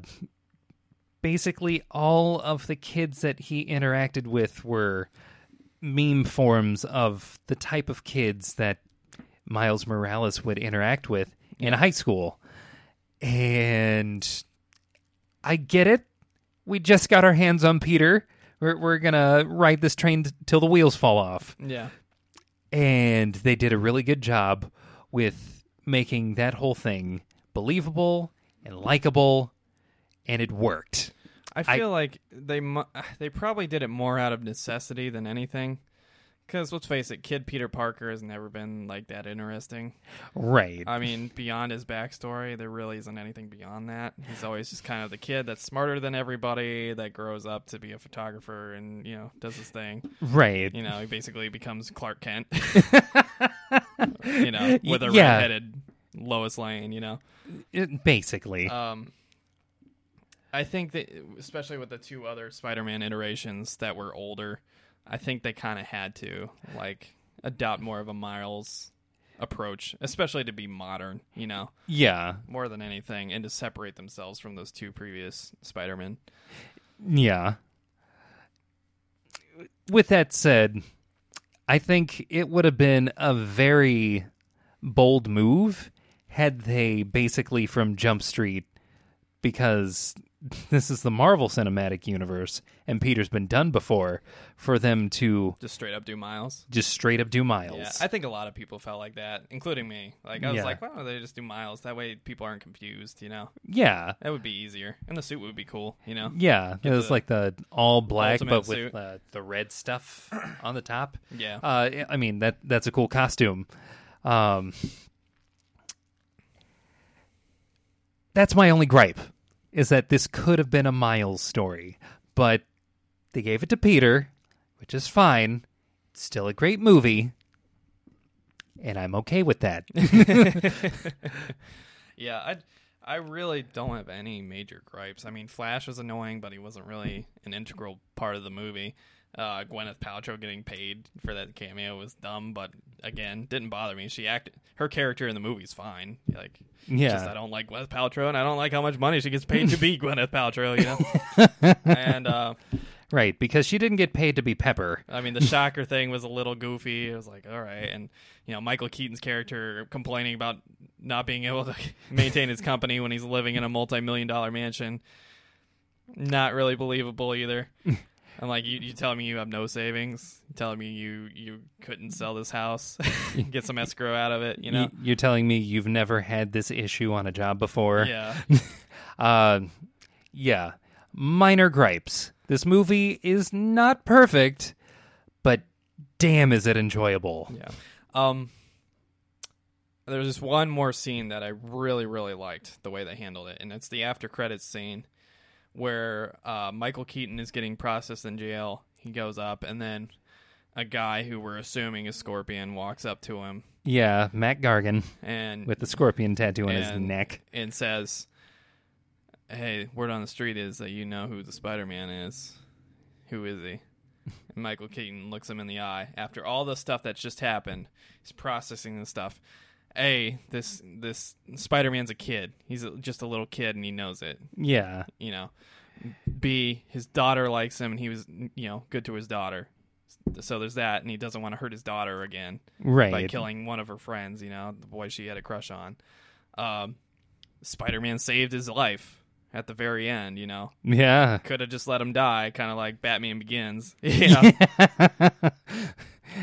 basically, all of the kids that he interacted with were meme forms of the type of kids that Miles Morales would interact with in high school. And I get it. We just got our hands on Peter. We're, we're going to ride this train t- till the wheels fall off. Yeah. And they did a really good job with making that whole thing believable and likable, and it worked. I feel like they mu- they probably did it more out of necessity than anything. Because let's face it, Kid Peter Parker has never been like that interesting. Right. I mean, beyond his backstory, there really isn't anything beyond that. He's always just kind of the kid that's smarter than everybody, that grows up to be a photographer and you know does his thing. right. You know, he basically becomes Clark Kent. you know, with a Yeah. redheaded Lois Lane. You know. It- basically. Um, I think that, especially with the two other Spider-Man iterations that were older, I think they kind of had to like adopt more of a Miles approach, especially to be modern. You know, yeah. more than anything, and to separate themselves from those two previous Spider-Man. Yeah. With that said, I think it would have been a very bold move had they basically from Jump Street, because this is the Marvel Cinematic Universe and Peter's been done before, for them to Just straight up do Miles. just straight up do Miles. Yeah, I think a lot of people felt like that, including me. Like I was Yeah. like, why don't they just do Miles? That way, people aren't confused. You know, yeah. that would be easier, and the suit would be cool. You know, Yeah, it was the like the all black, but suit. with uh, the red stuff on the top. yeah. Uh, I mean that that's a cool costume. Um, that's my only gripe is that this could have been a Miles story, but they gave it to Peter, which is fine. It's still a great movie, and I'm okay with that. Yeah, I I really don't have any major gripes. I mean, Flash was annoying, but he wasn't really an integral part of the movie. Uh, Gwyneth Paltrow getting paid for that cameo was dumb, but again, didn't bother me. She acted her character in the movie's fine. Like, Yeah. just I don't like Gwyneth Paltrow, and I don't like how much money she gets paid to be Gwyneth Paltrow. You know, and uh, right, because she didn't get paid to be Pepper. I mean, the shocker thing was a little goofy. It was like, all right, and you know, Michael Keaton's character complaining about not being able to maintain his company when he's living in a multi-million dollar mansion. Not really believable either. I'm like, you, you telling me you have no savings? You telling me you you couldn't sell this house, get some escrow out of it? You know, you're telling me you've never had this issue on a job before? Yeah. Uh, yeah. Minor gripes. This movie is not perfect, but damn, is it enjoyable. Yeah. Um there's this one more scene that I really, really liked the way they handled it, and it's the after credits scene where uh, Michael Keaton is getting processed in jail. He goes up, and then a guy who we're assuming is Scorpion walks up to him Yeah, Mac Gargan and with the scorpion tattoo on his neck. and says, "Hey, word on the street is that you know who the Spider-Man is. Who is he?" And Michael Keaton looks him in the eye after all the stuff that's just happened. He's processing the stuff. A, this this Spider-Man's a kid. He's a, just a little kid, and he knows it. Yeah, You know. B, his daughter likes him, and he was you know good to his daughter. So there's that, and he doesn't want to hurt his daughter again right. by killing one of her friends, you know, the boy she had a crush on. Um, Spider Man saved his life at the very end, you know. Yeah. Could have just let him die, kind of like Batman Begins. You know?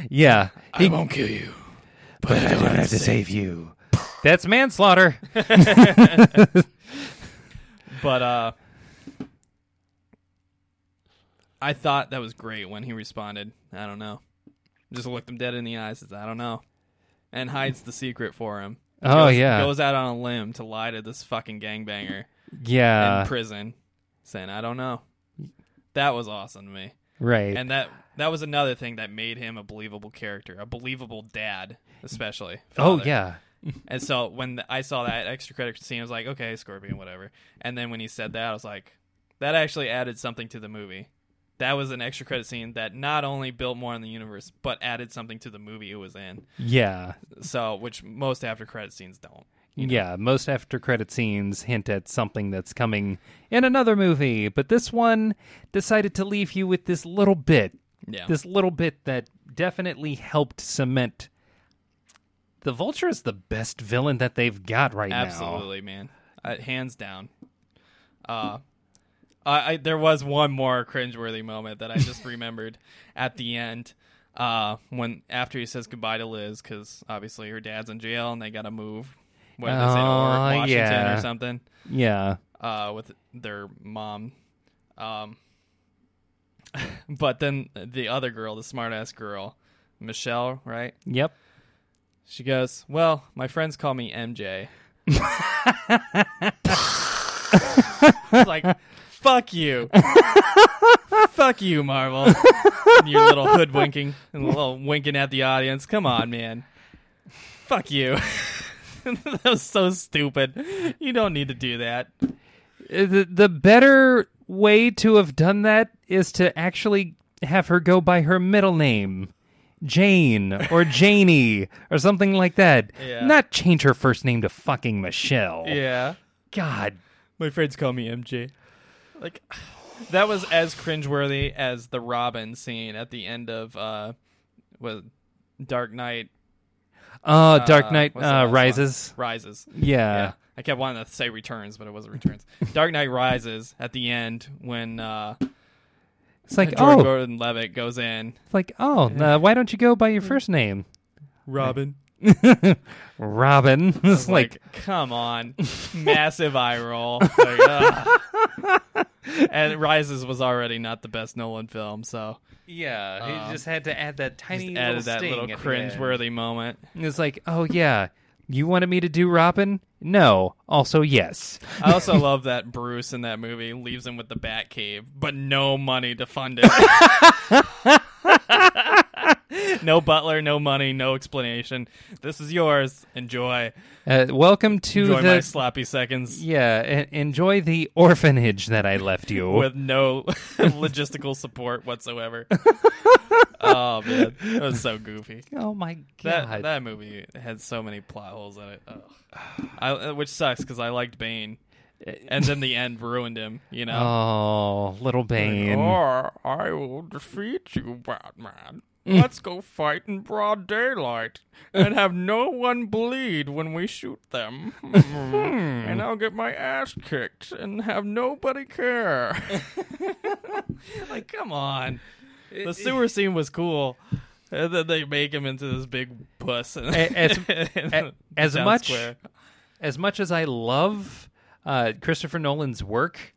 yeah. I won't kill you. But I don't have to save you. That's manslaughter. But uh I thought that was great when he responded. I don't know. Just looked him dead in the eyes. Says, I don't know, and hides the secret for him. Oh Goes- yeah. goes out on a limb to lie to this fucking gangbanger. yeah. in prison saying I don't know. That was awesome to me. right. And that that was another thing that made him a believable character, a believable dad, especially. oh yeah. And so when I saw that extra credit scene, I was like, okay, Scorpion, whatever. And then when he said that, I was like, that actually added something to the movie. That was an extra credit scene that not only built more in the universe, but added something to the movie it was in. Yeah. So, which most after credit scenes don't. Yeah, most after credit scenes hint at something that's coming in another movie, but this one decided to leave you with this little bit. Yeah. This little bit that definitely helped cement the Vulture is the best villain that they've got right now. Absolutely, man. Uh, hands down. Uh, I, I there was one more cringeworthy moment that I just remembered at the end. Uh, when after he says goodbye to Liz, because obviously her dad's in jail and they got to move, whether say to Oh, Washington yeah. or something. Yeah. Uh, with their mom. Um, but then the other girl, the smartass girl, Michelle, right? Yep. She goes, "Well, my friends call me MJ." It's like, fuck you, fuck you, Marvel. you little hoodwinking and little winking at the audience. Come on, man. Fuck you. that was so stupid. You don't need to do that. Uh, The, the better way to have done that is to actually have her go by her middle name. Jane or Janie or something like that. Yeah. Not change her first name to fucking Michelle. Yeah. God. My friends call me MJ. Like that was as cringeworthy as the Robin scene at the end of uh was Dark Knight Oh, Uh, Dark Knight uh, last one? Rises. Rises. Yeah. Yeah. I kept wanting to say returns, but it wasn't returns. Dark Knight Rises at the end when uh It's like, George oh, Gordon Levitt goes in. it's like, oh, uh, why don't you go by your first name? Robin. Robin. It's like, Like, come on. Massive eye roll. Like, and Rises was already not the best Nolan film, so yeah, Uh, he just had to add that just tiny added little that little at the end. cringe-worthy moment. It's like, oh yeah, you wanted me to do Robin? No. Also, yes. I also love that Bruce in that movie leaves him with the Bat Cave, but no money to fund it. no butler, no money, no explanation. This is yours. Enjoy. Uh, welcome to Enjoy the my sloppy seconds yeah. enjoy the orphanage that I left you. with no logistical support whatsoever. Oh man, that was so goofy. oh my god! that that movie had so many plot holes in it. Ugh. I, uh, which sucks because I liked Bane, and then the end ruined him. You know. oh, little Bane. Or I will defeat you, Batman. Let's go fight in broad daylight and have no one bleed when we shoot them. And I'll get my ass kicked and have nobody care. like, come on. The sewer scene was cool. And then they make him into this big puss. And as- as much- Square. as much as I love uh, Christopher Nolan's work,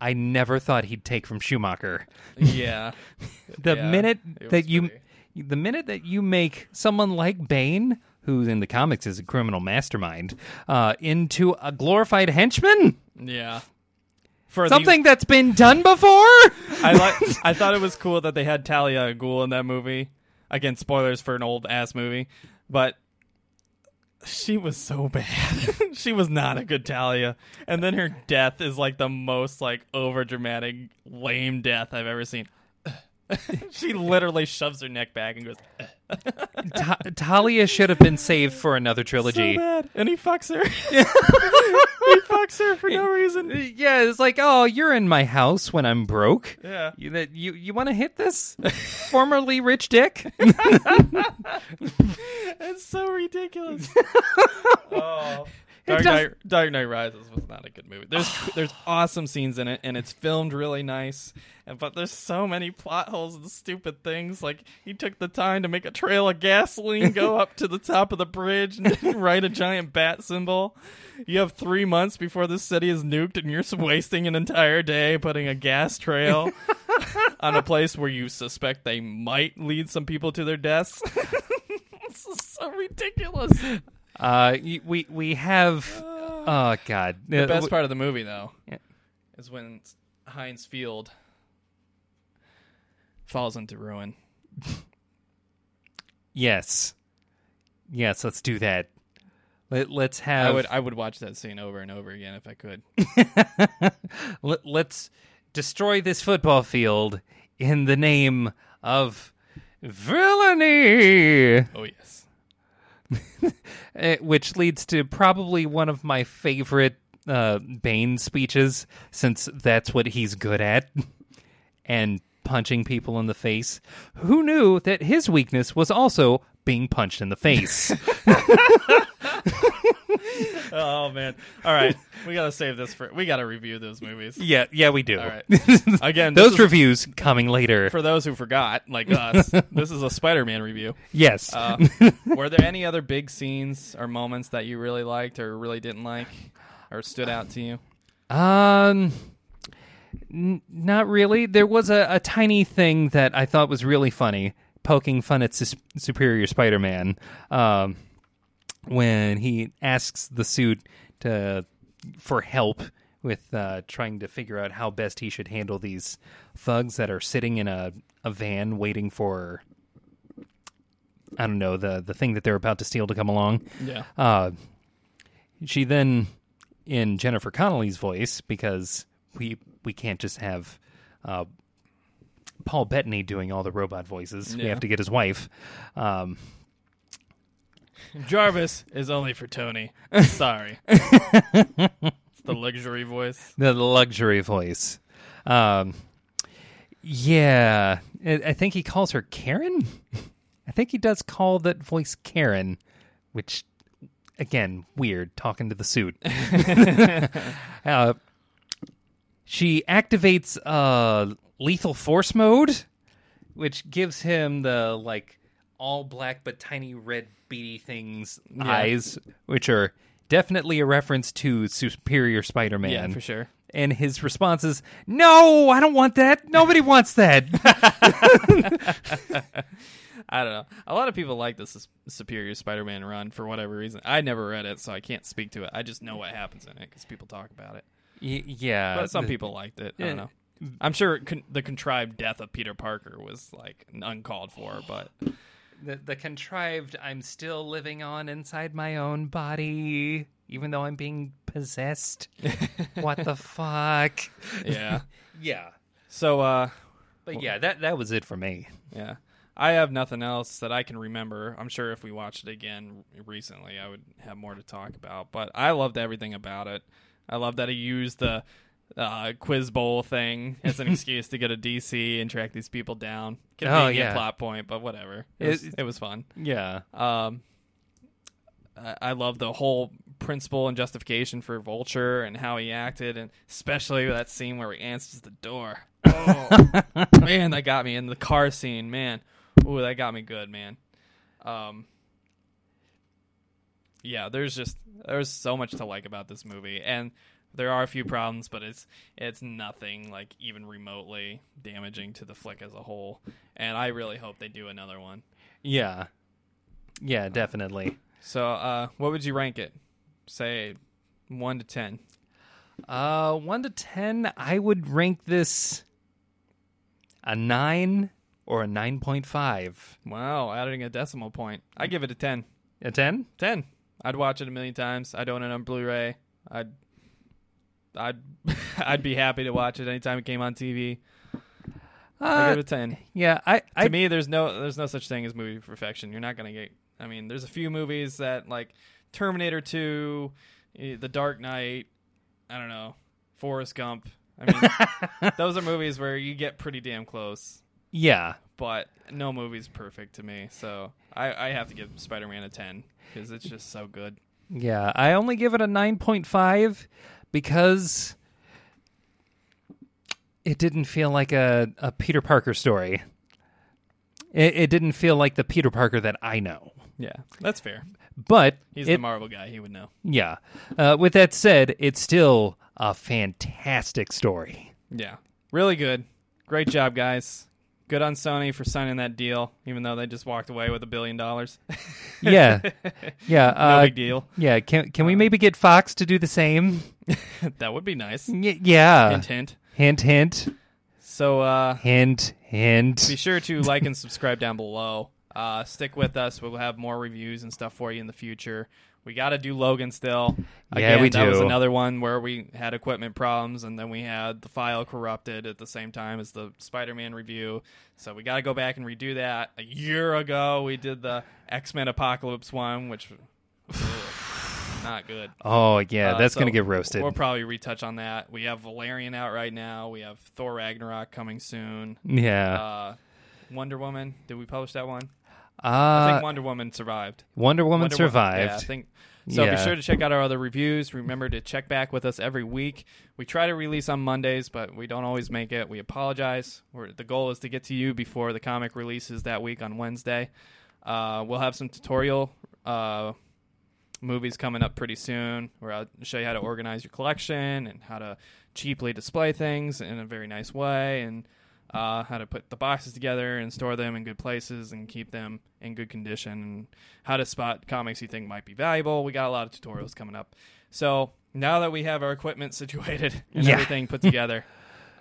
I never thought he'd take from Schumacher. Yeah. The Yeah, minute that you, pretty- the minute that you make someone like Bane, who in the comics is a criminal mastermind, uh, into a glorified henchman, Yeah. For the- something that's been done before. I like. I thought it was cool that they had Talia al Ghul in that movie. Again, spoilers for an old ass movie, but she was so bad. she was not a good Talia, and then her death is like the most like over dramatic, lame death I've ever seen. she literally shoves her neck back and goes Ta- Talia should have been saved for another trilogy. so bad, and he fucks her. he fucks her for no reason. Uh, yeah, it's like, oh, you're in my house when I'm broke. Yeah. You that you, you want to hit this formerly rich dick? It's so ridiculous. oh. Dark does- Knight, Dark Knight Rises was not a good movie. There's there's awesome scenes in it, and it's filmed really nice. And, but there's so many plot holes and stupid things. Like he took the time to make a trail of gasoline go up to the top of the bridge and write a giant bat symbol. You have three months before the city is nuked, and you're wasting an entire day putting a gas trail on a place where you suspect they might lead some people to their deaths. this is so ridiculous. Uh, we we have. Oh God, The best part of the movie, though, Yeah. is when Heinz Field falls into ruin. Yes, yes. Let's do that. Let, let's have. I would I would watch that scene over and over again if I could. Let, let's destroy this football field in the name of villainy. Oh yes. Uh, which leads to probably one of my favorite uh, Bane speeches, since that's what he's good at, and punching people in the face. Who knew that his weakness was also being punched in the face? Oh man. All right, we gotta save this for. We gotta review those movies. yeah, yeah, we do. All right. Again, Those is- reviews coming later. for those who forgot, like us, this is a Spider-Man review. yes. Uh, were there any other big scenes or moments that you really liked or really didn't like or stood out to you? Um, n- not really. There was a, a tiny thing that I thought was really funny, poking fun at Sus- Superior Spider-Man. Um, when he asks the suit to for help with uh, trying to figure out how best he should handle these thugs that are sitting in a, a van waiting for I don't know the the thing that they're about to steal to come along. Yeah. Uh, she then, in Jennifer Connelly's voice, because we we can't just have uh, Paul Bettany doing all the robot voices. We have to get his wife. Um, Jarvis is only for Tony. Sorry. it's the luxury voice. the luxury voice. Um, yeah, I I think he calls her Karen. I think he does call that voice Karen, which again weird talking to the suit. uh, she activates uh, lethal force mode, which gives him the like all black but tiny red beady things eyes, which are definitely a reference to Superior Spider-Man. Yeah, for sure. And his response is, "No, I don't want that. Nobody wants that." I don't know. A lot of people like this Superior Spider-Man run for whatever reason. I never read it, so I can't speak to it. I just know what happens in it because people talk about it. Y- yeah, But some the- people liked it. I don't know. I'm sure con- the contrived death of Peter Parker was like uncalled for, but The, the contrived I'm still living on inside my own body, even though I'm being possessed. what the fuck? yeah. Yeah. So, uh, But yeah, that that was it for me. yeah, I have nothing else that I can remember. I'm sure if we watched it again recently, I would have more to talk about. But I loved everything about it. I love that he used the uh, quiz bowl thing as an excuse to get a DC and track these people down. Convenient yeah. plot point, but whatever. It was, It- it was fun. Yeah. Um, I I love the whole principle and justification for Vulture and how he acted, and especially that scene where he answers the door. Oh man, that got me. in the car scene, man, ooh, that got me good, man. Um, yeah, there's just there's so much to like about this movie, and there are a few problems, but it's it's nothing like even remotely damaging to the flick as a whole. And I really hope they do another one. Yeah. Yeah, definitely. So, uh, what would you rank it? Say one to ten. Uh, one to ten, I would rank this a nine or a nine point five. Wow, adding a decimal point. I give it a ten. A ten? Ten. I'd watch it a million times. I'd own it on Blu-ray. I'd, I'd, I'd be happy to watch it anytime it came on TV. I Uh, give it a ten. yeah, I, To I me, there's no, there's no such thing as movie perfection. You're not gonna get. I mean, there's a few movies that like Terminator Two, eh, The Dark Knight. I don't know, Forrest Gump. I mean, those are movies where you get pretty damn close. yeah, but no movie's perfect to me. So I, I have to give Spider Man a 10 because it's just so good. yeah. I only give it a nine point five because it didn't feel like a, a Peter Parker story. It, it didn't feel like the Peter Parker that I know. Yeah, that's fair. But He's it, the Marvel guy. He would know. yeah. Uh, with that said, it's still a fantastic story. Yeah, really good. Great job, guys. Good on Sony for signing that deal, even though they just walked away with a billion dollars. Yeah, yeah, no uh, big deal. yeah. Can can we maybe get Fox to do the same? that would be nice. Y- yeah. hint, hint. hint, hint, So uh, hint, hint. be sure to like and subscribe down below. Uh, stick with us. We'll have more reviews and stuff for you in the future. We got to do Logan still. Yeah, Again, we That was another one where we had equipment problems, and then we had the file corrupted at the same time as the Spider-Man review. So we got to go back and redo that. A year ago, we did the X-Men Apocalypse one, which not good. Oh yeah, Uh, that's so gonna get roasted. We'll probably retouch on that. We have Valerian out right now. We have Thor Ragnarok coming soon. yeah. Uh, Wonder Woman. Did we publish that one? Uh, I think Wonder Woman survived. Wonder Woman Wonder Wo- survived. yeah, I think. So Yeah. be sure to check out our other reviews. Remember to check back with us every week. We try to release on Mondays, but we don't always make it. We apologize. We're, the goal is to get to you before the comic releases that week on Wednesday. Uh, we'll have some tutorial uh, movies coming up pretty soon where I'll show you how to organize your collection and how to cheaply display things in a very nice way and uh, how to put the boxes together and store them in good places and keep them in good condition and how to spot comics you think might be valuable. We got a lot of tutorials coming up. So now that we have our equipment situated and Yeah. everything put together,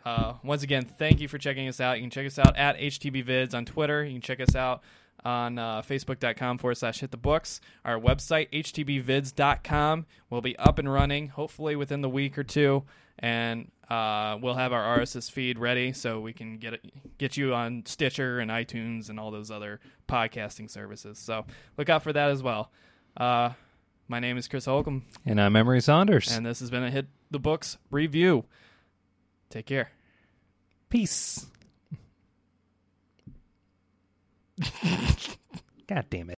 uh, once again, thank you for checking us out. You can check us out at HTBVids on Twitter. You can check us out on uh, facebook.com forward slash hit the books. Our website, htbvids.com, will be up and running hopefully within the week or two. And uh, we'll have our RSS feed ready so we can get it, get you on Stitcher and iTunes and all those other podcasting services. So look out for that as well. Uh, my name is Chris Holcomb, and I'm Emery Saunders. and this has been a Hit the Books review. Take care. Peace. God damn it.